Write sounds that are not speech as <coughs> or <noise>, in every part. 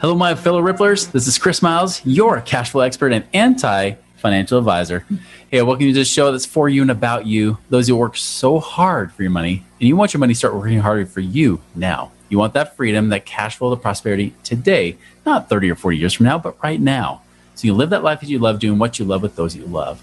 Hello, my fellow Ripplers. This is Chris Miles, your cash flow expert and anti financial advisor. Hey, welcome to this show that's for you and about you. Those who work so hard for your money, and you want your money to start working harder for you now. You want that freedom, that cash flow, the prosperity today, not 30 or 40 years from now, but right now. So you live that life that you love, doing what you love with those you love.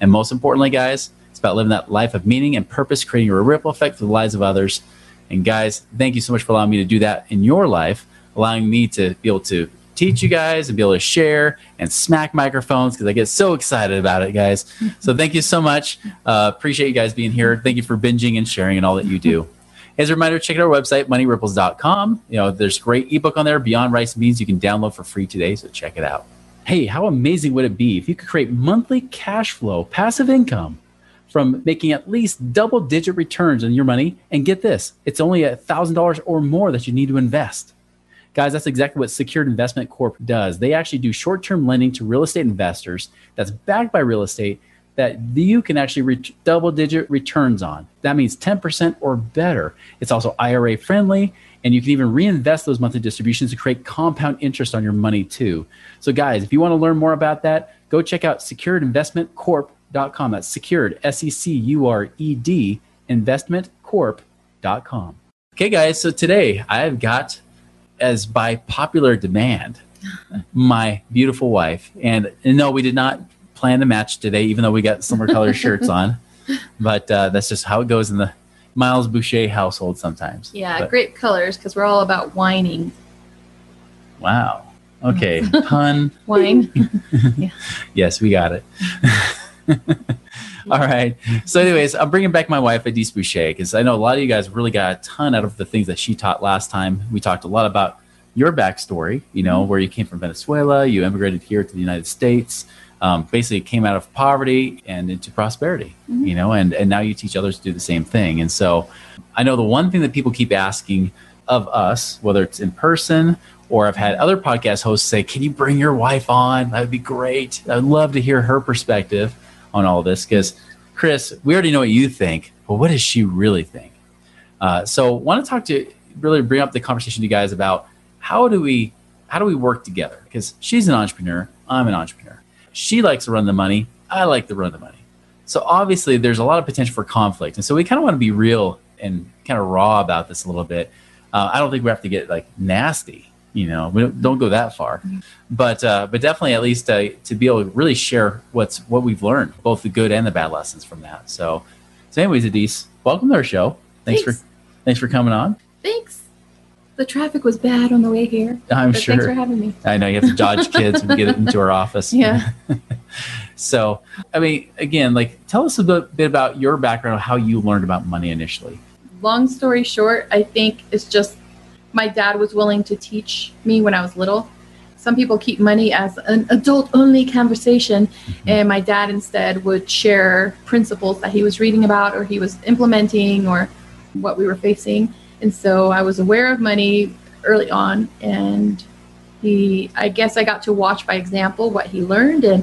And most importantly, guys, it's about living that life of meaning and purpose, creating a ripple effect for the lives of others. And guys, thank you so much for allowing me to do that in your life allowing me to be able to teach you guys and be able to share and smack microphones because I get so excited about it, guys. <laughs> So thank you so much. Uh, appreciate you guys being here. Thank you for binging and sharing and all that you do. <laughs> As a reminder, check out our website, moneyripples.com. You know, there's a great ebook on there, Beyond Rice and Beans, you can download for free today. So check it out. Hey, how amazing would it be if you could create monthly cash flow, passive income from making at least double digit returns on your money? And get this, it's only $1,000 or more that you need to invest. Guys, that's exactly what Secured Investment Corp does. They actually do short term lending to real estate investors that's backed by real estate that you can actually reach double digit returns on. That means 10% or better. It's also IRA friendly, and you can even reinvest those monthly distributions to create compound interest on your money too. So, guys, if you want to learn more about that, go check out securedinvestmentcorp.com. That's secured, S E C U R E D, investmentcorp.com. Okay, guys, so today I've got as by popular demand, my beautiful wife. And, and, no, we did not plan to match today, even though we got similar color shirts on. <laughs> But uh, that's just how it goes in the Miles Boucha household sometimes. Yeah, but, great colors because we're all about whining. Wow. Okay. <laughs> Pun. Wine. <laughs> Yes, we got it. <laughs> All right. So, anyways, I'm bringing back my wife, Adhis Boucha, because I know a lot of you guys really got a ton out of the things that she taught last time. We talked a lot about your backstory, you know, mm-hmm. where you came from Venezuela, you immigrated here to the United States, um, basically came out of poverty and into prosperity, mm-hmm. you know, and, and now you teach others to do the same thing. And so I know the one thing that people keep asking of us, whether it's in person or I've had other podcast hosts say, Can you bring your wife on? That would be great. I'd love to hear her perspective on all this because Chris, we already know what you think, but what does she really think? Uh, so, want to talk to really bring up the conversation to you guys about how do we how do we work together? Because she's an entrepreneur, I'm an entrepreneur. She likes to run the money, I like to run the money. So obviously, there's a lot of potential for conflict, and so we kind of want to be real and kind of raw about this a little bit. Uh, I don't think we have to get like nasty, you know we don't, don't go that far. Mm-hmm. but uh, but definitely at least uh, to be able to really share what's what we've learned both the good and the bad lessons from that. So so anyways Adhis welcome to our show. Thanks, thanks. for thanks. for coming on. Thanks. The traffic was bad on the way here i'm sure thanks for having me. I know you have to dodge <laughs> kids and get it into our office. Yeah. <laughs> So i mean again like tell us a bit, bit about your background how you learned about money initially. Long story short i think it's just my dad was willing to teach me when I was little. Some people keep money as an adult only conversation, mm-hmm. and my dad instead would share principles that he was reading about or he was implementing or what we were facing. And so I was aware of money early on, and he, I guess I got to watch by example what he learned and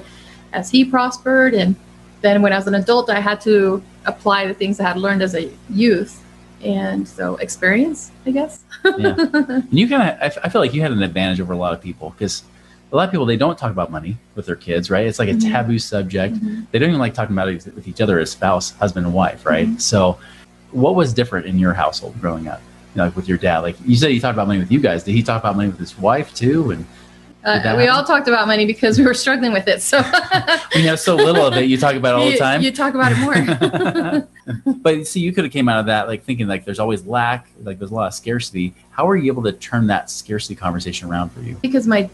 as he prospered. And then when I was an adult, I had to apply the things I had learned as a youth and so experience, I guess. yeah, <laughs> and you kind of, I feel like you had an advantage over a lot of people because a lot of people they don't talk about money with their kids, right? It's like a mm-hmm. taboo subject. Mm-hmm. They don't even like talking about it with each other as spouse, husband, and wife, right? Mm-hmm. So, what was different in your household growing up, you know, like with your dad? Like you said, you talked about money with you guys. Did he talk about money with his wife too? And uh, we all talked about money because we were struggling with it. So we know so little of it. You talk about it all the <laughs> time. You talk about it more. <laughs> but see, you could have came out of that like thinking like there's always lack, like there's a lot of scarcity. How are you able to turn that scarcity conversation around for you? Because my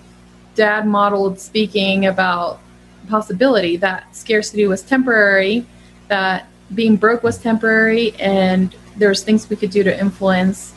dad modeled speaking about possibility that scarcity was temporary, that being broke was temporary, and there's things we could do to influence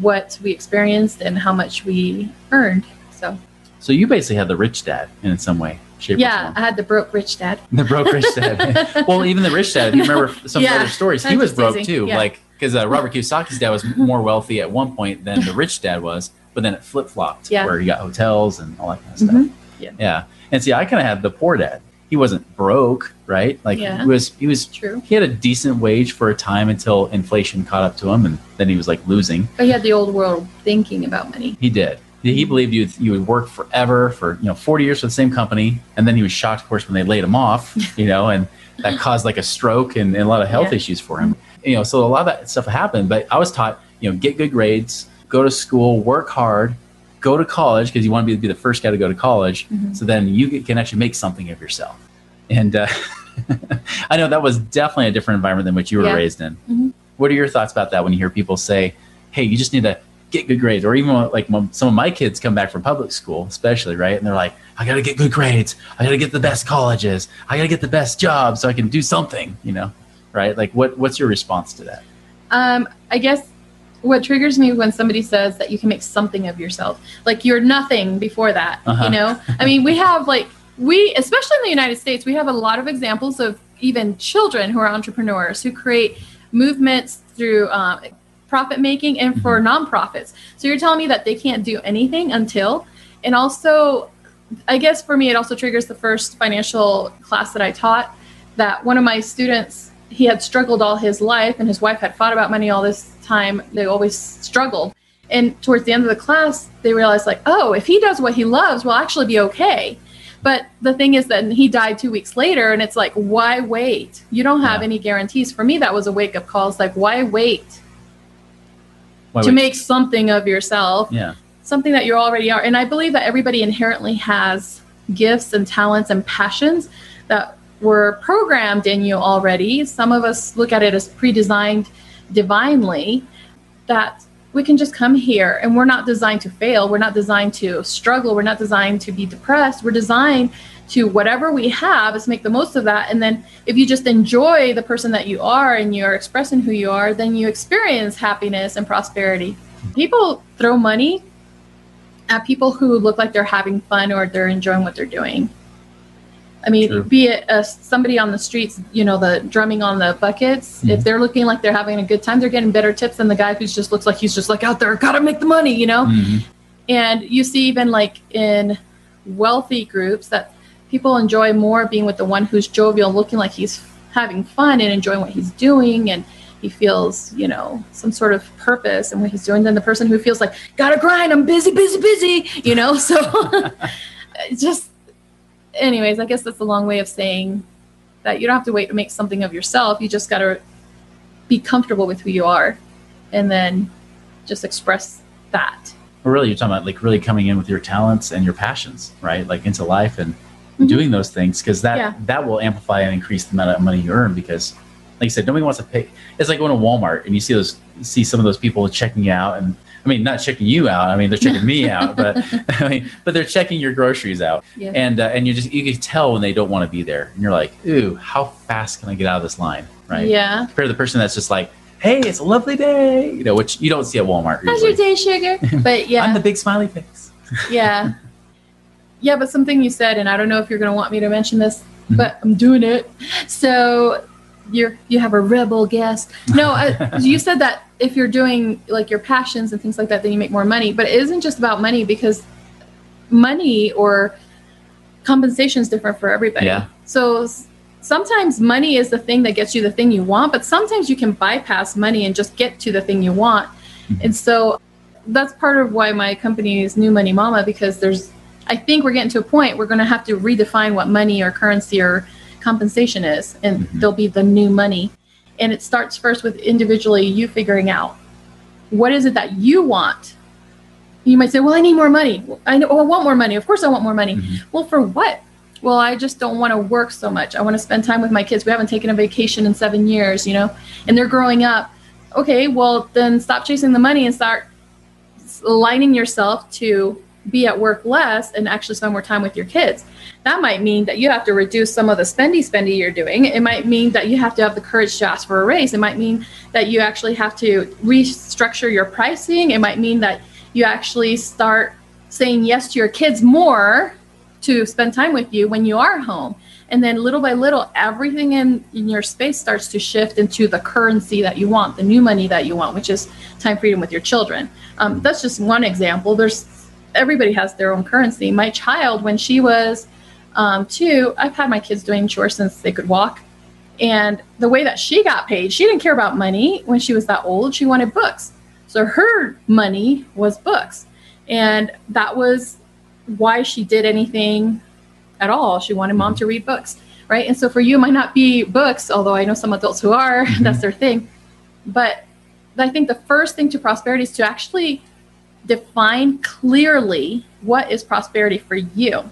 what we experienced and how much we earned. So So you basically had the rich dad in some way, shape, or Yeah. I had the broke rich dad. <laughs> The broke rich dad. <laughs> well, even the rich dad. You remember some Yeah, other stories, he was broke too. Yeah. Like because uh, Robert Kiyosaki's dad was more wealthy at one point than the rich dad was, but then it flip flopped Yeah. where he got hotels and all that kind of stuff. Mhm. Yeah. Yeah. And see, I kind of had the poor dad. He wasn't broke, right? Like Yeah. he was. He was. True. He had a decent wage for a time until inflation caught up to him, and then he was like losing. But he had the old world thinking about money. He did. He believed you you would work forever for you know 40 years for the same company, and then he was shocked, of course, when they laid him off. <laughs> You know, and that caused like a stroke and, and a lot of health Yeah. issues for him. You know, so a lot of that stuff happened. But I was taught, you know, get good grades, go to school, work hard, go to college because you want to be, be the first guy to go to college. Mhm. So then you can actually make something of yourself. And uh, <laughs> I know that was definitely a different environment than what you were Yeah. raised in. Mhm. What are your thoughts about that when you hear people say, "Hey, you just need to get good grades," or even like when some of my kids come back from public school, especially right, and they're like, "I got to get good grades. I got to get the best colleges. I got to get the best job so I can do something," you know, right? Like, what what's your response to that? Um, I guess what triggers me when somebody says that you can make something of yourself, like you're nothing before that. Uh-huh. You know, I mean, we have like we, especially in the United States, we have a lot of examples of even children who are entrepreneurs who create movements through um, profit making and for mm-hmm. nonprofits. So you're telling me that they can't do anything until, and also, I guess for me, it also triggers the first financial class that I taught. That one of my students, he had struggled all his life, and his wife had fought about money all this time. They always struggled. And towards the end of the class, they realized, like, oh, if he does what he loves, we'll actually be okay. But the thing is that he died two weeks later, and it's like, why wait? You don't have Yeah. any guarantees. For me, that was a wake up call. It's like, why wait Why to would- make something of yourself? yeah, something that you already are. And I believe that everybody inherently has gifts and talents and passions that were programmed in you already. Some of us look at it as pre designed divinely, that we can just come here and we're not designed to fail. We're not designed to struggle. We're not designed to be depressed. We're designed to whatever we have is make the most of that. And then if you just enjoy the person that you are and you're expressing who you are, then you experience happiness and prosperity. People throw money at people who look like they're having fun or they're enjoying what they're doing. I mean, True. be it uh, somebody on the streets, you know, the drumming on the buckets. Mhm. If they're looking like they're having a good time, they're getting better tips than the guy who just looks like he's just like out there, gotta make the money, you know. Mhm. And you see even like in wealthy groups that people enjoy more being with the one who's jovial, looking like he's having fun and enjoying what he's doing and he feels, you know, some sort of purpose in what he's doing than the person who feels like, gotta grind, I'm busy, busy, busy, you know? So it's <laughs> just anyways, I guess that's a long way of saying that you don't have to wait to make something of yourself. You just gotta be comfortable with who you are and then just express that. Really, you're talking about like really coming in with your talents and your passions, right? Like into life and Mhm. doing those things because that Yeah. that will amplify and increase the amount of money you earn. Because, like you said, nobody wants to pay. It's like going to Walmart and you see those see some of those people checking you out, and I mean, not checking you out. I mean, they're checking me out, but <laughs> <laughs> I mean, but they're checking your groceries out, Yeah. and uh, and you just you can tell when they don't want to be there, and you're like, ooh, how fast can I get out of this line, right? Yeah. Compared to the person that's just like, hey, it's a lovely day, you know, which you don't see at Walmart. How's your day, sugar? <laughs> But yeah. I'm the big smiley face. yeah. Yeah, but something you said, and I don't know if you're going to want me to mention this, Mhm. but I'm doing it. So you're you have a rebel guest. No, uh, <laughs> you said that if you're doing like your passions and things like that, then you make more money. But it isn't just about money because money or compensation is different for everybody. Yeah. So sometimes money is the thing that gets you the thing you want, but sometimes you can bypass money and just get to the thing you want. Mhm. And so that's part of why my company is New Money Mama because there's I think we're getting to a point we're going to have to redefine what money or currency or compensation is and Mhm. there'll be the new money. And it starts first with individually you figuring out what is it that you want. You might say, "Well, I need more money. I know oh, I want more money. Of course I want more money." Mhm. Well, for what? Well, I just don't want to work so much. I want to spend time with my kids. We haven't taken a vacation in 7 years, you know. And they're growing up. Okay, well, then stop chasing the money and start aligning yourself to be at work less and actually spend more time with your kids. That might mean that you have to reduce some of the spendy spendy you're doing. It might mean that you have to have the courage to ask for a raise. It might mean that you actually have to restructure your pricing. It might mean that you actually start saying yes to your kids more to spend time with you when you are home. And then little by little, everything in, in your space starts to shift into the currency that you want, the new money that you want, which is time freedom with your children. Um, that's just one example. There's everybody has their own currency. My child, when she was um, two, I've had my kids doing chores since they could walk. And the way that she got paid, she didn't care about money when she was that old. She wanted books. So her money was books. And that was why she did anything at all. She wanted mom to read books, right? And so for you, it might not be books, although I know some adults who are, <laughs> Mm-hmm. that's their thing. But I think the first thing to prosperity is to actually define clearly what is prosperity for you.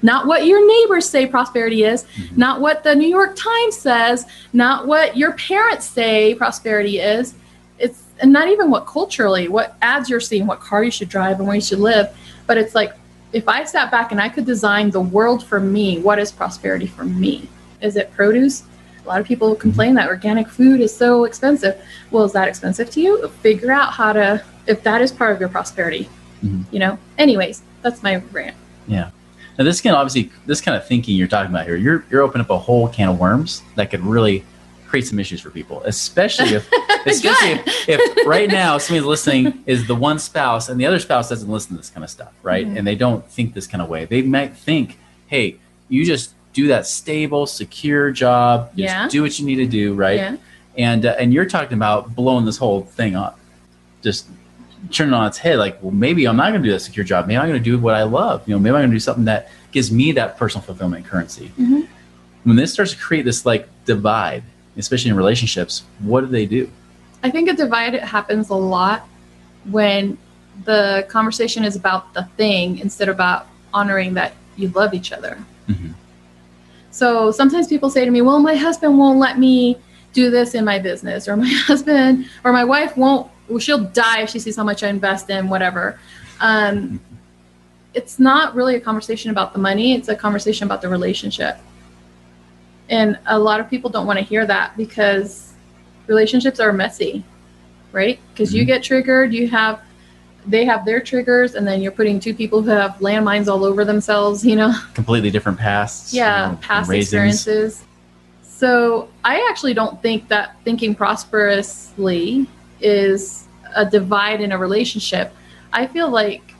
Not what your neighbors say prosperity is, mm-hmm. not what the New York Times says, not what your parents say prosperity is. It's and not even what culturally, what ads you're seeing, what car you should drive and where you should live. But it's like if I sat back and I could design the world for me, what is prosperity for me? Is it produce? A lot of people mm-hmm. complain that organic food is so expensive. Well, is that expensive to you? Figure out how to, if that is part of your prosperity. Mhm. You know. Anyways, that's my rant. Yeah. Now this can obviously this kind of thinking you're talking about here, you're you're opening up a whole can of worms that could really create some issues for people, especially if <laughs> especially if, if right now somebody's listening is the one spouse and the other spouse doesn't listen to this kind of stuff, right? Mhm. And they don't think this kind of way. They might think, hey, you just do that stable, secure job, just Yeah. do what you need to do, right? Yeah. And uh, and you're talking about blowing this whole thing up, just turning it on its head. Like, well, maybe I'm not going to do that secure job. Maybe I'm going to do what I love. You know, maybe I'm going to do something that gives me that personal fulfillment currency. Mhm. When this starts to create this like divide, especially in relationships, what do they do? I think a divide happens a lot when the conversation is about the thing instead of about honoring that you love each other. Mhm. So sometimes people say to me, "Well, my husband won't let me do this in my business," or my <laughs> husband or my wife won't. Well, she'll die if she sees how much I invest in whatever. Um, it's not really a conversation about the money; it's a conversation about the relationship. And a lot of people don't want to hear that because relationships are messy, right? Because you Mhm. get triggered, you have they have their triggers, and then you're putting two people who have landmines all over themselves, you know? <laughs> Completely different pasts. yeah, you know, past experiences. So I actually don't think that thinking prosperously is a divide in a relationship. I feel like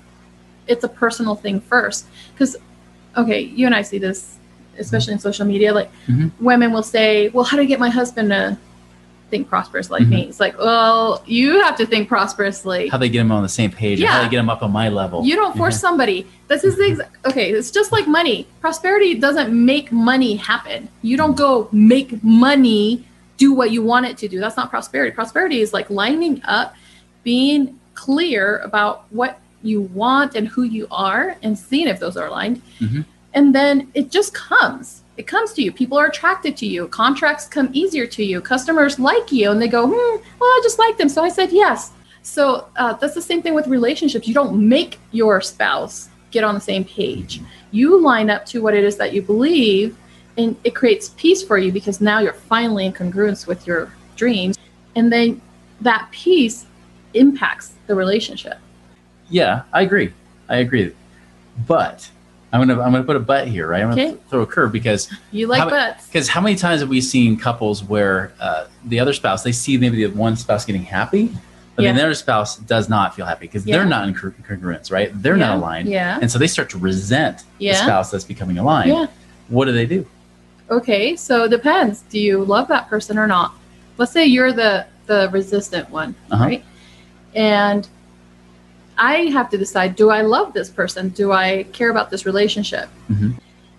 it's a personal thing first. Because, okay, you and I see this, especially in social media. Like, Mhm. women will say, Well, how do I get my husband to think prosperous like Mhm. me? It's like, Well, you have to think prosperously. How they get them on the same page, and how Yeah. they get them up on my level. You don't force somebody. This is the exact. Okay, it's just like money. Prosperity doesn't make money happen. You don't go make money do what you want it to do. That's not prosperity. Prosperity is like lining up, being clear about what you want and who you are, and seeing if those are aligned. Mhm. And then it just comes. It comes to you. People are attracted to you. Contracts come easier to you. Customers like you, and they go, "Hmm, well, I just like them, so I said yes." So uh, that's the same thing with relationships. You don't make your spouse get on the same page. You line up to what it is that you believe, and it creates peace for you because now you're finally in congruence with your dreams. And then that peace impacts the relationship. Yeah, I agree. I agree. But I'm gonna I'm gonna put a but here, right? I'm gonna Okay. throw a curve because You like How- butts. because how many times have we seen couples where uh, the other spouse they see maybe the one spouse getting happy, but Yeah. the other spouse does not feel happy because Yeah. they're not in congruence, right? They're Yeah. not aligned, Yeah. and so they start to resent the spouse that's becoming aligned. Yeah. What do they do? Okay, so it depends. Do you love that person or not? Let's say you're the the resistant one, Uh-huh. right? And I have to decide: Do I love this person? Do I care about this relationship? Mhm.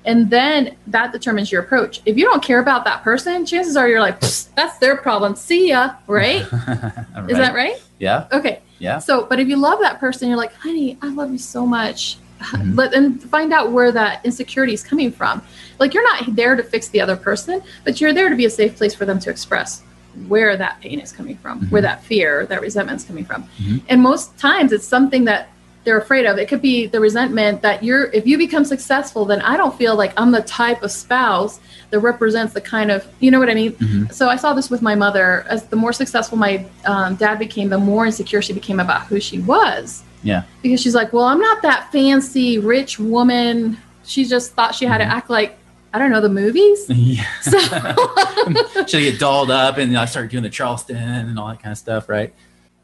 And then that determines your approach. If you don't care about that person, chances are you're like, that's their problem. See ya, right? <laughs> Is that right? Yeah. Okay. Yeah. So, but if you love that person, you're like, honey, I love you so much. Mhm. Let and find out where that insecurity is coming from. Like you're not there to fix the other person, but you're there to be a safe place for them to express where that pain is coming from, Mhm. where that fear, that resentment is coming from. Mhm. And most times it's something that they're afraid of. It could be the resentment that you're if you become successful, then I don't feel like I'm the type of spouse that represents the kind of you know what I mean? Mhm. So I saw this with my mother. As the more successful my um, dad became, the more insecure she became about who she was. Yeah. Because she's like, well, I'm not that fancy rich woman. She just thought she had to Mhm. act like I don't know the movies. <laughs> yeah. So <laughs> Should get dolled up and I start doing the Charleston and all that kind of stuff, right?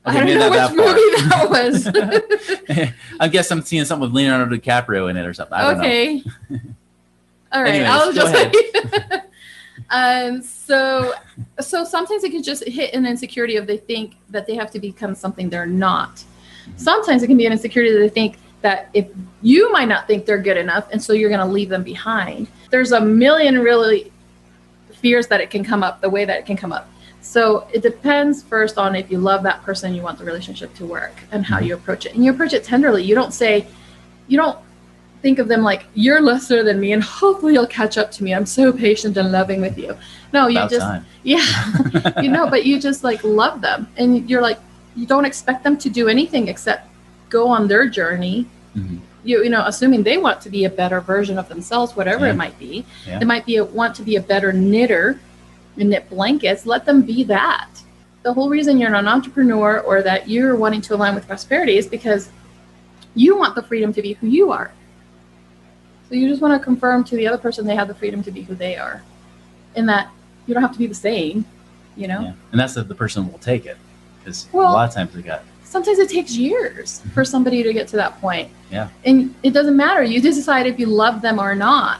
I don't know which movie <laughs> that was. I guess I'm seeing something with Leonardo DiCaprio in it or something. I don't know. okay. All right. Anyways, I'll just um so so sometimes it can just hit an insecurity of they think that they have to become something they're not. Sometimes it can be an insecurity that they think that if you might not think they're good enough and so you're going to leave them behind. There's a million really fears that it can come up the way that it can come up. So it depends first on if you love that person, you want the relationship to work, and how Mhm. you approach it. And you approach it tenderly. You don't say, you don't think of them like you're lesser than me, and hopefully you'll catch up to me. I'm so patient and loving with you. No, you About just time. yeah, <laughs> you know, but you just like love them, and you're like you don't expect them to do anything except go on their journey. Mhm. You you know, assuming they want to be a better version of themselves, whatever Yeah. it might be. Yeah. They might be a, want to be a better knitter and knit blankets. Let them be that. The whole reason you're an entrepreneur or that you're wanting to align with prosperity is because you want the freedom to be who you are. So you just want to confirm to the other person they have the freedom to be who they are, and that you don't have to be the same. You know. Yeah. And that's if the person will take it. Because Well- a lot of times they got sometimes it takes years for somebody to get to that point. Yeah. And it doesn't matter. You just decide if you love them or not.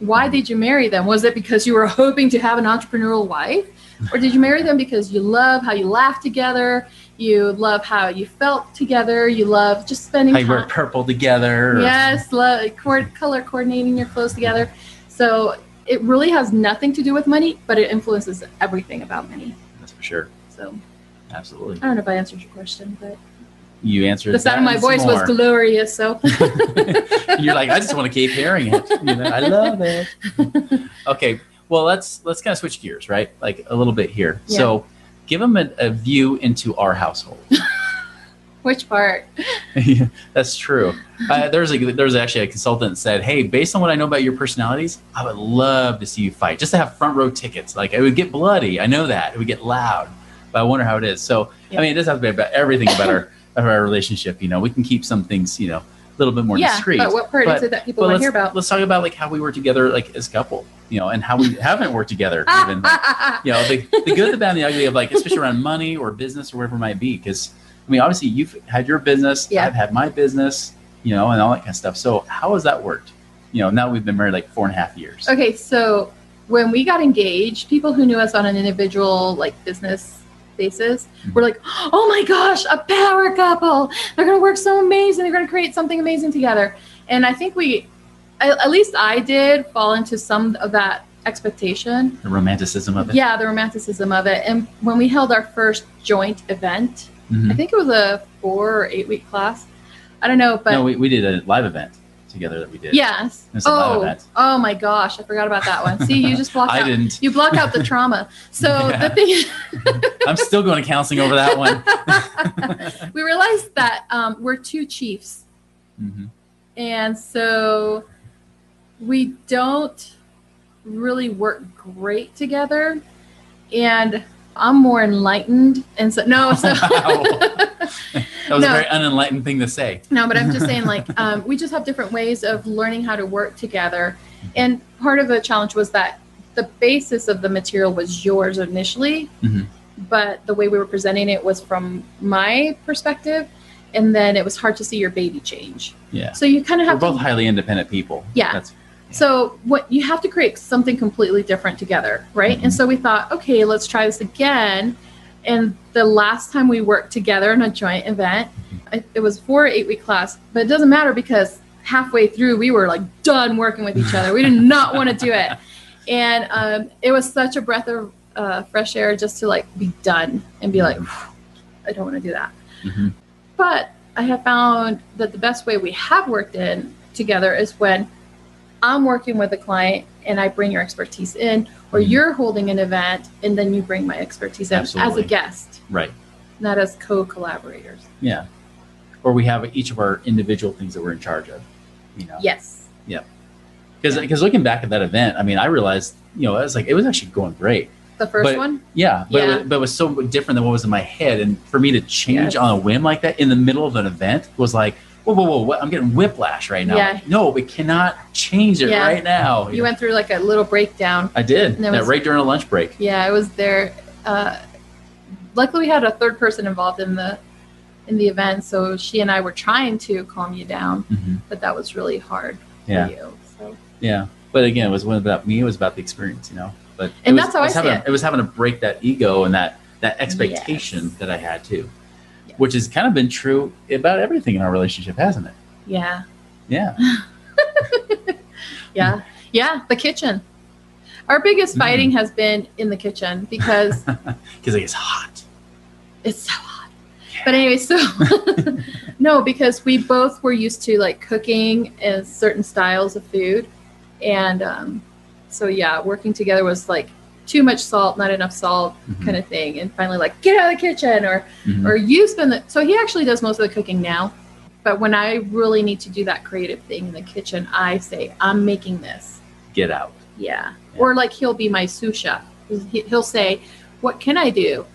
Why Mhm. did you marry them? Was it because you were <laughs> hoping to have an entrepreneurial wife? Or did you marry them because you love how you laugh together? You love how you felt together? You love just spending how you wear purple together. Yes, love, cord, color coordinating your clothes together. So it really has nothing to do with money, but it influences everything about money. That's for sure. So Absolutely. I don't know if I answered your question, but You answered the sound of my voice was glorious. So <laughs> You're like, I just want to keep hearing it. You know, I love it. <laughs> Okay, well let's let's kind of switch gears, right? Like a little bit here. Yeah. So, give them a, a view into our household. <laughs> which part? That's true. Uh, there's a there's actually a consultant said, "Hey, based on what I know about your personalities, I would love to see you fight. Just to have front row tickets. Like it would get bloody. I know that it would get loud, but I wonder how it is. So Yeah. I mean, it doesn't have to be about everything about our <coughs> of our relationship. You know, we can keep some things, you know, a little bit more yeah, discreet. but what part But- is it that people want to hear about? let's talk about like how we work together, like as a couple, you know, and how we <laughs> haven't worked together even. Like, you know, the, the good, the bad, and the ugly of like, especially around money or business or whatever it might be. Because I mean, obviously, you've had your business, Yeah. I've had my business, you know, and all that kind of stuff. So, how has that worked? You know, now we've been married like four and a half years. okay, so when we got engaged, people who knew us on an individual like business basis Mhm. were like, "Oh my gosh, a power couple! They're gonna work so amazing. They're gonna create something amazing together." And I think we, at least I did, fall into some of that expectation. The romanticism of it. Yeah, the romanticism of it. And when we held our first joint event, Mhm. I think it was a four or eight week class. I don't know, but no, we, we did a live event together that we did. yes. Live Oh, oh my gosh, I forgot about that one. See, you just blocked <laughs> I out. didn't. You block out the trauma. So <laughs> Yeah. the thing, <laughs> I'm still going to counseling over that one. we realized that um, we're two chiefs, Mhm. and so we don't really work great together. And I'm more enlightened, and so no, so <laughs> <laughs> That was No. a very unenlightened thing to say. No, but I'm just <laughs> saying, like, um, we just have different ways of learning how to work together. And part of the challenge was that the basis of the material was yours initially, Mhm. but the way we were presenting it was from my perspective. And then it was hard to see your baby change. Yeah. So you kind of We're have both to. highly independent people. Yeah. That's So what you have to create something completely different together, right? And so we thought, okay, let's try this again. And the last time we worked together in a joint event, it, it was four or eight week class, but it doesn't matter because halfway through we were like done working with each other. We did not want to do it, <laughs> and um, it was such a breath of uh, fresh air just to like be done and be like, I don't want to do that. Mhm. But I have found that the best way we have worked in together is when I'm working with a client and I bring your expertise in, or Mhm. you're holding an event and then you bring my expertise in as a guest, right. not as co collaborators. Yeah. Or we have each of our individual things that we're in charge of. You know. Yes. Yeah. Because because looking back at that event, I mean, I realized you know I was like it was actually going great. The first But- one? Yeah, but, It was, but it was so different than what was in my head. And for me to change Yes. on a whim like that in the middle of an event was like, whoa, whoa, whoa, what? I'm getting whiplash right now. Yeah. No, we cannot change it Yeah. right now. You went through like a little breakdown. I did. That was- right during a lunch break. Yeah, it was there. Uh, luckily, we had a third person involved in the in the event, so she and I were trying to calm you down, hmm but that was really hard Yeah. you. So Yeah. But again, it was one about me. It was about the experience, you know. But it And was, that's how it was I see having, it. It was having to break that ego and that that expectation Yes. that I had too. Which has kind of been true about everything in our relationship, hasn't it? yeah, Yeah. <laughs> yeah, yeah. The kitchen. Our biggest Mhm. fighting has been in the kitchen because <laughs> Because it gets hot. it's so hot. But anyway, so <laughs> no, because we both were used to like cooking and certain styles of food, and um, so yeah, working together was like too much salt, not enough salt, Mhm. kind of thing. And finally, like get out of the kitchen, or Mhm. or you spend the. So he actually does most of the cooking now, but when I really need to do that creative thing in the kitchen, I say I'm making this. Get out. Yeah. Yeah. Or like he'll be my sous chef. He- He'll say, "What can I do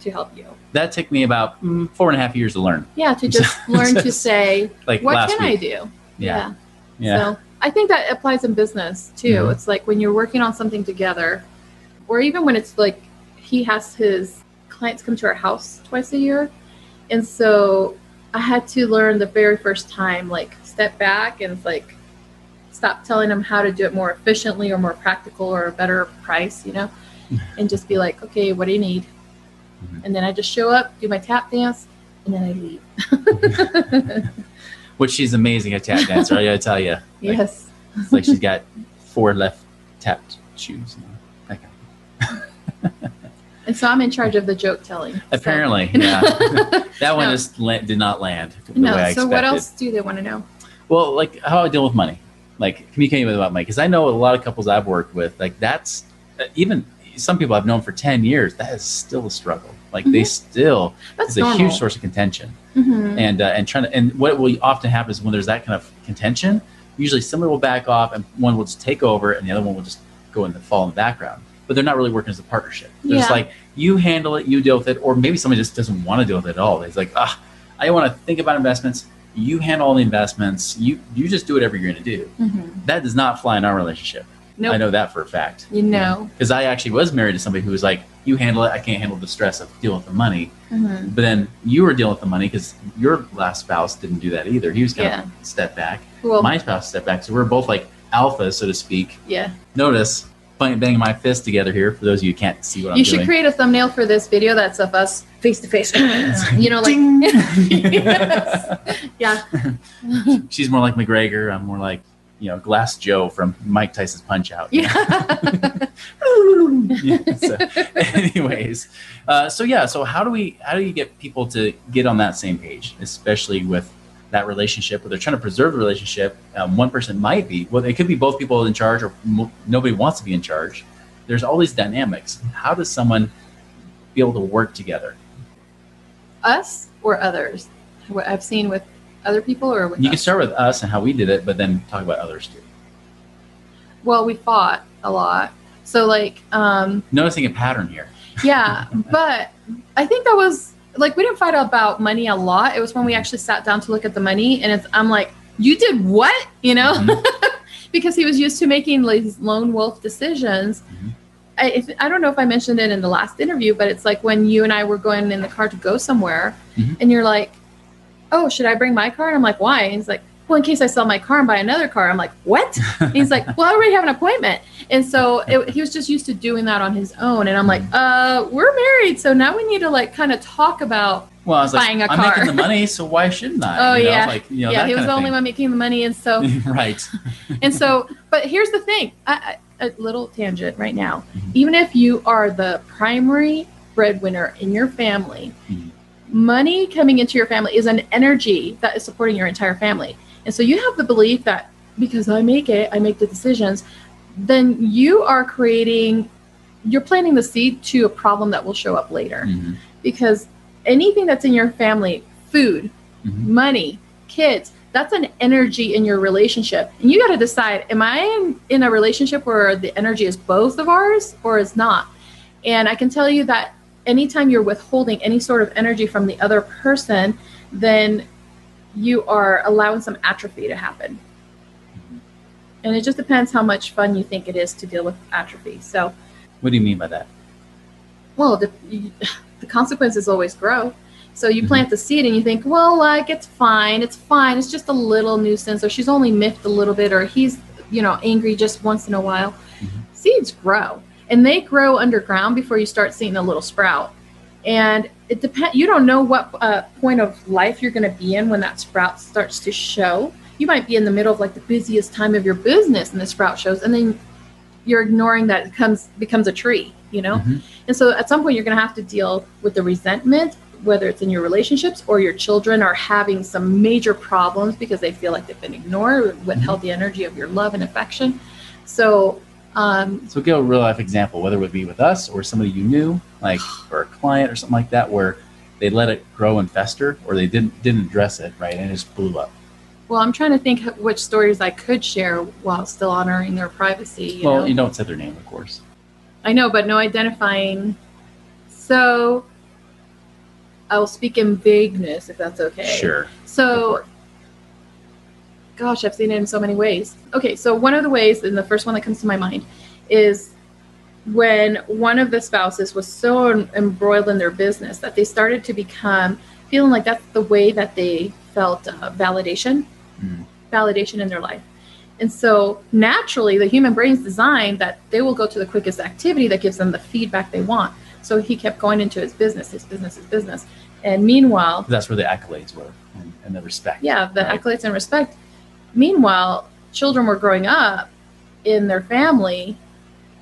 to help you?" That took me about mm, four and a half years to learn. Yeah, to just <laughs> learn to say, Like what can week. I do? Yeah. Yeah. So I think that applies in business too. Mhm. It's like when you're working on something together, or even when it's like he has his clients come to our house twice a year. And so I had to learn the very first time, like step back and like stop telling them how to do it more efficiently or more practical or a better price, you know, <laughs> and just be like, okay, what do you need? Mhm. And then I just show up, do my tap dance, and then I leave. <laughs> Which she's amazing at tap dancer. I gotta tell you. Like, yes. It's like she's got four left tapped shoes. You know, that kind of- <laughs> And so I'm in charge of the joke telling. So- Apparently, <laughs> yeah. That one No. did not land the no. way I so expected. what else do they want to know? Well, like how I deal with money, like communicating with about money, because I know a lot of couples I've worked with, like that's uh, even some people I've known for ten years. That is still a struggle. Like they still, Mm-hmm. It's a huge source of contention. Mhm. and uh, and trying to and what will often happen is when there's that kind of contention usually somebody will back off and one will just take over and the other one will just go and fall in the background but they're not really working as a partnership they're just Yeah. like you handle it you deal with it or maybe somebody just doesn't want to deal with it at all it's like ah i want to think about investments you handle all the investments you you just do whatever you're going to do Mhm. that does not fly in our relationship Nope. i know that for a fact You know. because i actually was married to somebody who was like you handle it i can't handle the stress of dealing with the money Mhm. but then you were dealing with the money because your last spouse didn't do that either. He was kind Yeah. of step back. Well, My spouse stepped back. So we're both like alphas, so to speak. yeah. Notice banging my fist together here for those of you who can't see what I'm doing. You should create a thumbnail for this video that's of us face to face. You know, like Yes. <laughs> <laughs> yeah. <laughs> She's more like McGregor. I'm more like, you know, Glass Joe from Mike Tyson's Punch Out. Yeah. Yeah, so, anyways, uh, so yeah, so how do we how do you get people to get on that same page, especially with that relationship where they're trying to preserve the relationship? Um, one person might be well, it could be both people in charge, or mo- nobody wants to be in charge. There's all these dynamics. How does someone be able to work together? us or others? What I've seen with other people or with You can start with us and how we did it, but then talk about others too. Well, we fought a lot. So like, um, Noticing a pattern here. yeah, <laughs> but I think that was like we didn't fight about money a lot. It was when we actually sat down to look at the money, and it's I'm like, you did what? You know, Mhm. <laughs> because he was used to making these lone wolf decisions. Mhm. I, if, I don't know if I mentioned it in the last interview, but it's like when you and I were going in the car to go somewhere, Mhm. and you're like, "Oh, should I bring my car?" And I'm like, "Why?" And he's like, "Well, in case I sell my car and buy another car." I'm like, "What?" And <laughs> he's like, "Well, I already have an appointment." And so it, he was just used to doing that on his own. And I'm like, "Uh, we're married, so now we need to like kind of talk about." Well, I was like, Buying a I'm car. making the money, so why shouldn't I? Oh You know, yeah, like, you know, yeah. He was the only one making the money, and so <laughs> right. <laughs> and so but here's the thing I, I, a little tangent right now Mhm. even if you are the primary breadwinner in your family Mhm. money coming into your family is an energy that is supporting your entire family and so you have the belief that because i make it i make the decisions then you are creating you're planting the seed to a problem that will show up later Mhm. because anything that's in your family food Mhm. money, kids, that's an energy in your relationship. And you got to decide am I in, in a relationship where the energy is both of ours or is not? And I can tell you that anytime you're withholding any sort of energy from the other person, then you are allowing some atrophy to happen. And it just depends how much fun you think it is to deal with atrophy. So, What do you mean by that? well, the, you, <sighs> the consequences always grow. So you plant the seed and you think, well, like it's fine, it's fine, it's just a little nuisance, or she's only miffed a little bit, or he's, you know, angry just once in a while. Mhm. Seeds grow, and they grow underground before you start seeing a little sprout. And it depends. You don't know what uh, point of life you're going to be in when that sprout starts to show. You might be in the middle of like the busiest time of your business, and the sprout shows, and then you're ignoring that it comes becomes a tree. You know. Mhm. And so at some point, you're going to have to deal with the resentment, whether it's in your relationships or your children are having some major problems because they feel like they've been ignored, withheld the energy of your love and affection. So, um, So give a real life example, whether it would be with us or somebody you knew, like <sighs> or a client or something like that, where they let it grow and fester, or they didn't didn't address it right and it just blew up. well, I'm trying to think which stories I could share while still honoring their privacy. You well, know? you don't say their name, of course. I know, but no identifying. So, I'll speak in vagueness if that's okay. Sure. So. Gosh, I've seen it in so many ways. Okay, so one of the ways, and the first one that comes to my mind, is when one of the spouses was so embroiled in their business that they started to become feeling like that's the way that they felt uh, validation, Mm. validation in their life. And so naturally, the human brain's designed that they will go to the quickest activity that gives them the feedback they want. So he kept going into his business, his business, his business. And meanwhile, That's where the accolades were and, and the respect. yeah, the Right. accolades and respect. Meanwhile, children were growing up in their family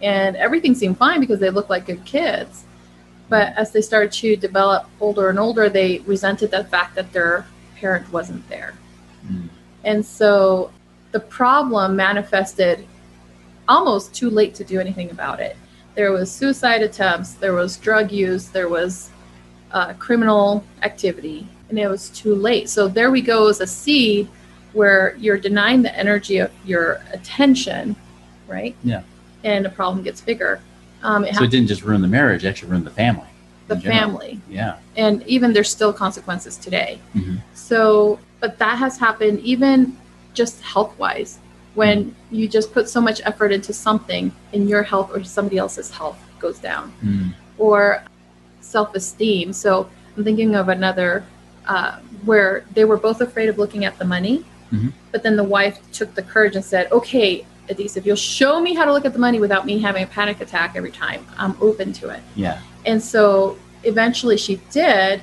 and everything seemed fine because they looked like good kids. But as they started to develop older and older, they resented the fact that their parent wasn't there. Mm. And so the problem manifested almost too late to do anything about it. There was suicide attempts, there was drug use, there was uh, criminal activity, and it was too late. So there we go as a seed where you're denying the energy of your attention, right? Yeah. And the problem gets bigger. Um, it So it didn't just ruin the marriage; it actually ruined the family. the family. Yeah. and even there's still consequences today. Mhm. So, but that has happened even just health wise when you just put so much effort into something and your health or somebody else's health goes down Mm. or self esteem. So, I'm thinking of another uh, where they were both afraid of looking at the money, Mhm. but then the wife took the courage and said, Okay, Adhis, if you'll show me how to look at the money without me having a panic attack every time, I'm open to it. Yeah. And so eventually she did,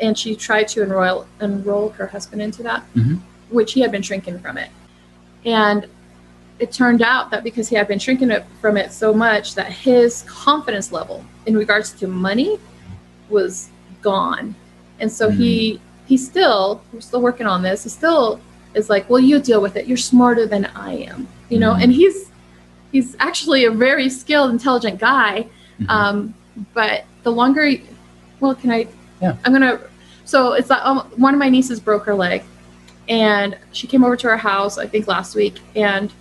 and she tried to enroll enroll her husband into that, Mhm. which he had been shrinking from it. And it turned out that because he had been shrinking it from it so much that his confidence level in regards to money was gone. And so he he still we're still working on this. He still is like, well, you deal with it. You're smarter than I am, you know. Mhm. And he's he's actually a very skilled, intelligent guy. Mhm. Um, but the longer, well, can I? Yeah. I'm gonna. So it's like um, one of my nieces broke her leg, and she came over to our house I think last week, and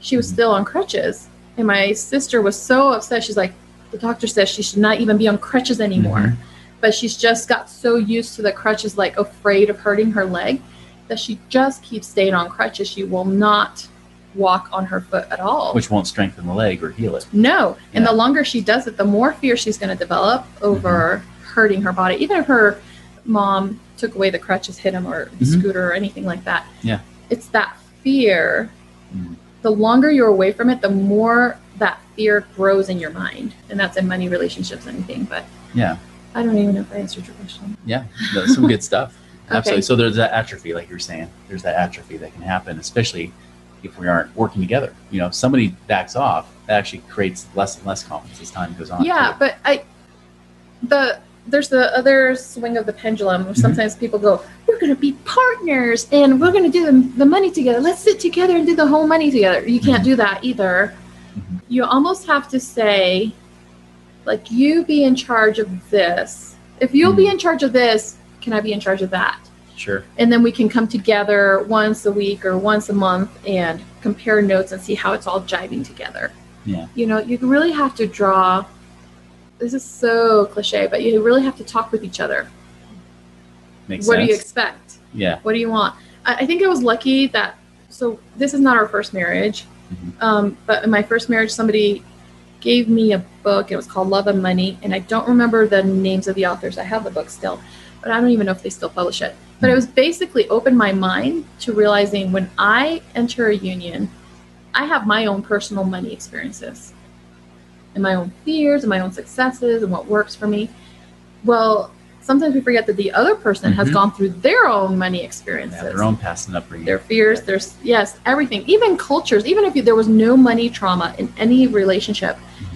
she was Mhm. still on crutches. And my sister was so upset. She's like, the doctor says she should not even be on crutches anymore. Mhm. But she's just got so used to the crutches, like afraid of hurting her leg, that she just keeps staying on crutches. She will not walk on her foot at all. Which won't strengthen the leg or heal it. No. And the longer she does it, the more fear she's going to develop over hurting her body. Even if her mom took away the crutches, hit him, or the Mhm. scooter, or anything like that. Yeah. It's that fear. Mhm. The longer you're away from it, the more that fear grows in your mind. And that's in money, relationships, anything. But Yeah. I don't even know if I answered your question. Yeah. That's some good stuff. <laughs> Okay. Absolutely. So there's that atrophy, like you're saying. There's that atrophy that can happen, especially if we aren't working together. You know, if somebody backs off, that actually creates less and less confidence as time goes on. yeah too. but i the there's the other swing of the pendulum where sometimes people go we're going to be partners and we're going to do the, the money together let's sit together and do the whole money together you can't Mhm. do that either Mhm. you almost have to say like you be in charge of this if you'll be Mhm. in charge of this can i be in charge of that Sure. and then we can come together once a week or once a month and compare notes and see how it's all jiving together. Yeah. You know, you really have to draw this is so cliche, but you really have to talk with each other. Makes sense. what sense. do you expect? yeah. What do you want? I, think I was lucky that. So this is not our first marriage, Mhm. um, but in my first marriage, somebody gave me a book. It was called Love and Money, and I don't remember the names of the authors. I have the book still, but I don't even know if they still publish it. But it was basically opened my mind to realizing when I enter a union, I have my own personal money experiences, and my own fears, and my own successes, and what works for me. Well, sometimes we forget that the other person has Mhm. gone through their own money experiences have their own past and upbringing. their fears there's yes everything even cultures even if you, there was no money trauma in any relationship Mhm.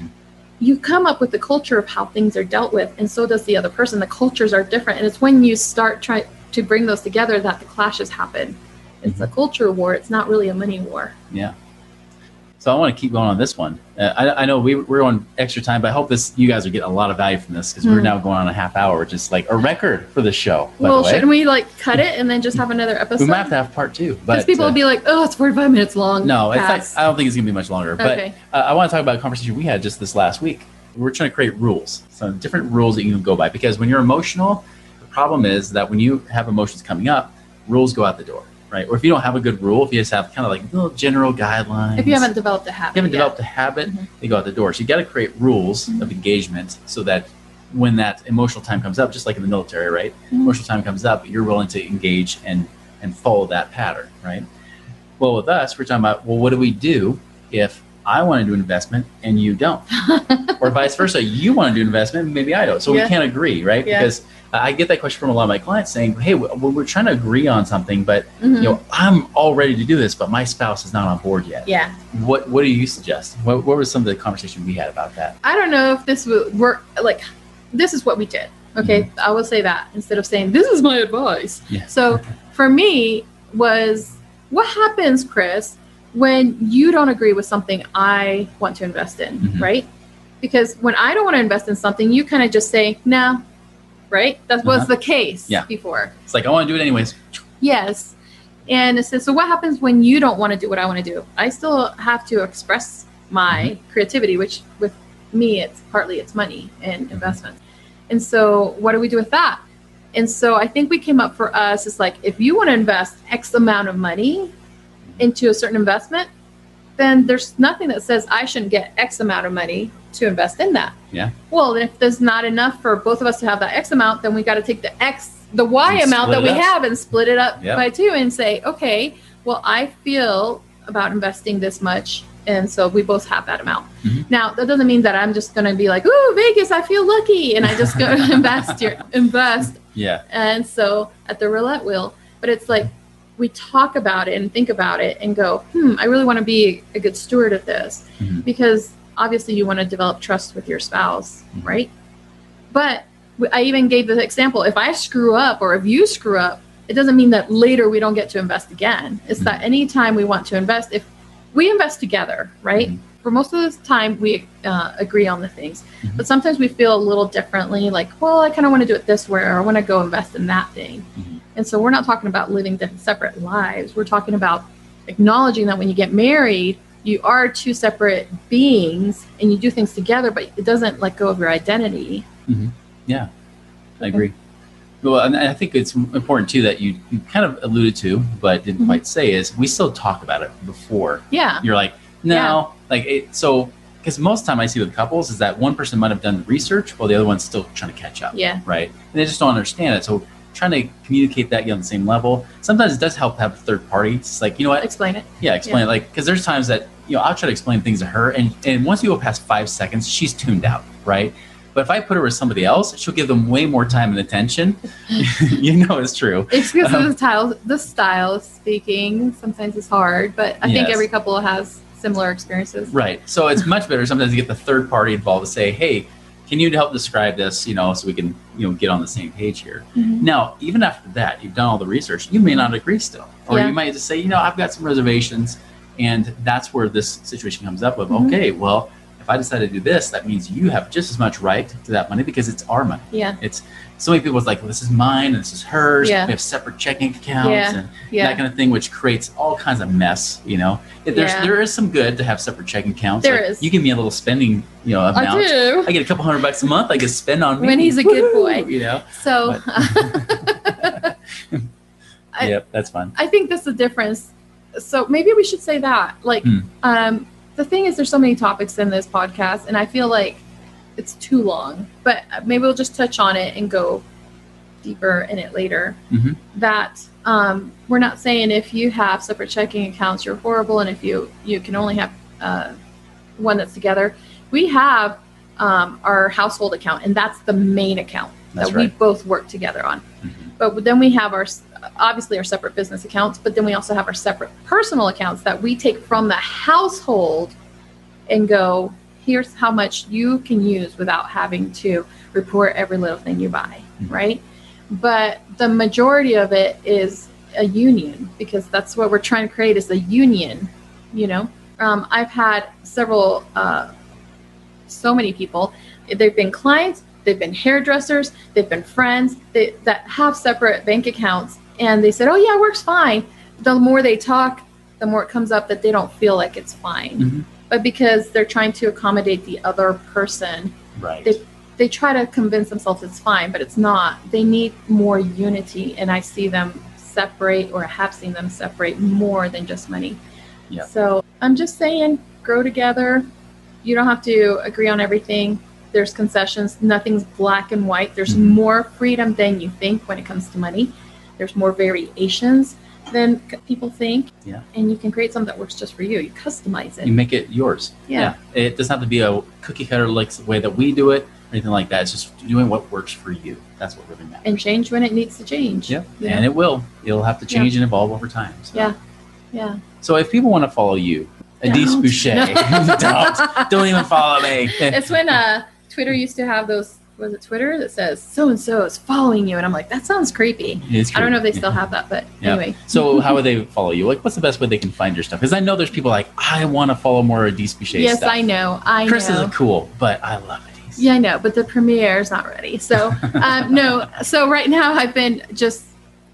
You come up with the culture of how things are dealt with and so does the other person. The cultures are different and it's when you start trying to bring those together that the clashes happen. It's a mm-hmm. culture war. It's not really a money war. Yeah. So I want to keep going on this one. Uh, I, I know we, we're on extra time, but I hope this you guys are getting a lot of value from this because we're Hmm. now going on a half hour, which is like a record for the show. Well the shouldn't we like cut it and then just have another episode we might have to have part two. because people uh, will be like oh it's 45 minutes long no, it's like, I don't think it's gonna be much longer. Okay. But uh, I want to talk about a conversation we had just this last week. We're trying to create rules, some different rules that you can go by. Because when you're emotional, the problem is that when you have emotions coming up, rules go out the door, right? Or if you don't have a good rule, if you just have kind of like little general guidelines, if you haven't developed a habit you haven't yet. developed a habit, Mhm. they go out the door. So you got to create rules Mhm. of engagement so that when that emotional time comes up, just like in the military, right? Mhm. Emotional time comes up, you're willing to engage and and follow that pattern, right? Well, with us, we're talking about well, what do we do if I want to do an investment and you don't, <laughs> or vice versa? You want to do an investment, maybe I don't. So Yeah. we can't agree, right? Yeah. Because I get that question from a lot of my clients saying, "Hey, well, we're trying to agree on something, but Mhm. you know, I'm all ready to do this, but my spouse is not on board yet." yeah What What do you suggest? What, what was some of the conversation we had about that? I don't know if this would work. Like, this is what we did. Okay, I will say that instead of saying this is my advice. Yeah. So for me was what happens, Chris, when you don't agree with something I want to invest in, Mhm. right? Because when I don't want to invest in something, you kind of just say no, right? That was Uh-huh. the case Yeah. before. It's like I want to do it anyways. Yes. And it says, so what happens when you don't want to do what I want to do? I still have to express my creativity, which with me, it's partly it's money and investment. And so what do we do with that? And so I think we came up for us, it's like, if you want to invest X amount of money into a certain investment, then there's nothing that says I shouldn't get X amount of money to invest in that. Yeah. Well, if there's not enough for both of us to have that X amount, then we got to take the X, the Y And amount that we up. have and split it up Yep. by two and say, okay, well, I feel about investing this much. And so we both have that amount. Mhm. Now, that doesn't mean that I'm just going to be like, ooh, Vegas, I feel lucky. And I just go <laughs> invest your, invest Yeah. and so at the roulette wheel but it's like we talk about it and think about it and go hmm i really want to be a good steward of this Mhm. because obviously you want to develop trust with your spouse Mhm. right but I even gave the example if i screw up or if you screw up it doesn't mean that later we don't get to invest again it's that anytime we want to invest if we invest together right Mhm. For most of the time we uh, agree on the things Mhm. but sometimes we feel a little differently like well i kind of want to do it this way or i want to go invest in that thing Mhm. and so we're not talking about living different separate lives we're talking about acknowledging that when you get married you are two separate beings and you do things together but it doesn't let go of your identity Yeah, I agree. Well, and I think it's important too that you, you kind of alluded to, but didn't Mhm. quite say is we still talk about it before. yeah You're like, no, like it, so because most time I see with couples is that one person might have done the research while the other one's still trying to catch up. yeah right? And they just don't understand it. So trying to communicate that on the same level. Sometimes it does help to have a third party. It's like, you know what? explain it Yeah, explain it. Like, because there's times that, you know, I'll try to explain things to her. And, and once you go past five seconds, she's tuned out, right? But if I put her with somebody else, she'll give them way more time and attention. <laughs> <laughs> you know, it's true. it's because Um, of the style the style of speaking sometimes it's hard but i think every couple has similar experiences Right. So it's much better sometimes to get the third party involved to say, hey, can you help describe this, you know, so we can, you know, get on the same page here. Mhm. Now, even after that, you've done all the research, you may not agree still. Or Yeah. you might just say, you know, I've got some reservations. And that's where this situation comes up with, Mhm. okay, well, if I decide to do this, that means you have just as much right to that money because it's our money. Yeah. It's so many people's like, well, this is mine and this is hers. Yeah. We have separate checking accounts Yeah. and Yeah. that kind of thing, which creates all kinds of mess. You know, If there's Yeah. there is some good to have separate checking accounts. There Like, is. You give me a little spending, you know, amount. I do. I get a couple hundred bucks a month. I can spend on me When he's a good boy. You know. So I- <laughs> <laughs> yep, that's fun. I think that's the difference. So maybe we should say that. Like, Hmm. um, the thing is, there's so many topics in this podcast, and I feel like it's too long. But maybe we'll just touch on it and go deeper in it later. Mhm. That um, we're not saying if you have separate checking accounts, you're horrible, and if you you can only have uh, one that's together. We have um, our household account, and that's the main account That's that we both work together on. Mhm. But then we have our obviously our separate business accounts, but then we also have our separate personal accounts that we take from the household and go, here's how much you can use without having to report every little thing you buy, Mhm. right? But the majority of it is a union because that's what we're trying to create is a union, you know? Um, I've had several, uh, so many people, they've been clients, they've been hairdressers, they've been friends they, that have separate bank accounts and they said, oh yeah, it works fine. The more they talk, the more it comes up that they don't feel like it's fine. Mhm. But because they're trying to accommodate the other person, Right. They- they try to convince themselves it's fine, but it's not. They need more unity, and I see them separate or have seen them separate more than just money. Yeah. So I'm just saying, grow together. You don't have to agree on everything. There's concessions. Nothing's black and white. There's Mhm. more freedom than you think when it comes to money. There's more variations than c- people think. Yeah. And you can create something that works just for you. You customize it. you make it yours. Yeah. It doesn't have to be a cookie cutter like the way that we do it or anything like that. It's just doing what works for you. That's what really matters. and change when it needs to change. yeah. you And it will. It'll have to change and evolve over time. So. Yeah. Yeah. So if people want to follow you, Adhis Don't. Boucha, <laughs> don't, don't even follow me. <laughs> It's when uh, Twitter used to have those. Was it Twitter that says so and so is following you? And I'm like, that sounds creepy. I don't know if they still have that, but Yeah. anyway. So <laughs> how would they follow you? Like, what's the best way they can find your stuff? Because I know there's people like I want to follow more Adhis Boucha stuff. yes, stuff. I know. I know Chris know. is cool, but I love Adhis. Yeah, I know, but the premiere is not ready. So, <laughs> um, no. So right now, I've been just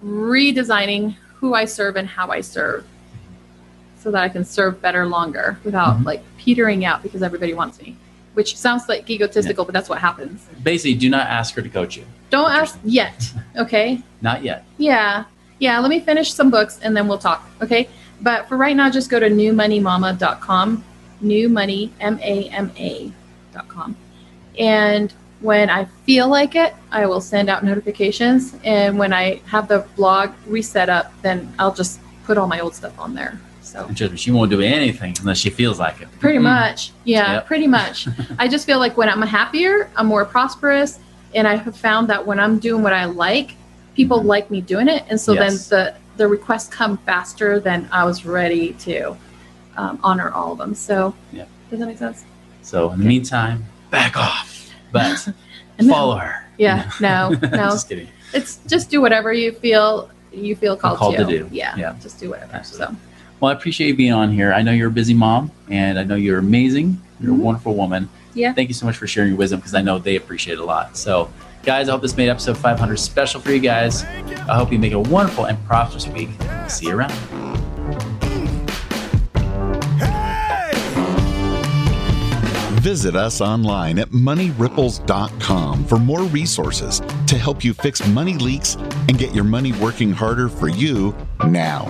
redesigning who I serve and how I serve, so that I can serve better longer without Mhm. like petering out because everybody wants me. Which sounds like egotistical, but that's what happens. Basically, do not ask her to coach you. Don't ask yet, okay? Not yet. Yeah. Yeah. Let me finish some books and then we'll talk. Okay. But for right now, just go to newmoneymama.com, newmoney, M A M A.com. And when I feel like it, I will send out notifications. And when I have the blog reset up, then I'll just put all my old stuff on there. So And trust she won't do anything unless she feels like it. pretty Mm. much. Yeah, Yep. pretty much. <laughs> I just feel like when I'm happier, I'm more prosperous. And I have found that when I'm doing what I like, people Mhm. like me doing it. And so Yes. then the, the requests come faster than I was ready to um, honor all of them. So Yep. does that make sense? So in the meantime, back off. But <laughs> And no. follow her. Yeah, no, <laughs> no. Just kidding. it's just do whatever you feel you feel called, called to do. Yeah, Yeah. just do whatever. Absolutely. So Well, I appreciate you being on here. I know you're a busy mom, and I know you're amazing. You're Mhm. a wonderful woman. Yeah. Thank you so much for sharing your wisdom because I know they appreciate it a lot. So, guys, I hope this made episode 500 special for you guys. I hope you make it a wonderful and prosperous week. See you around. Visit us online at moneyripples.com for more resources to help you fix money leaks and get your money working harder for you now.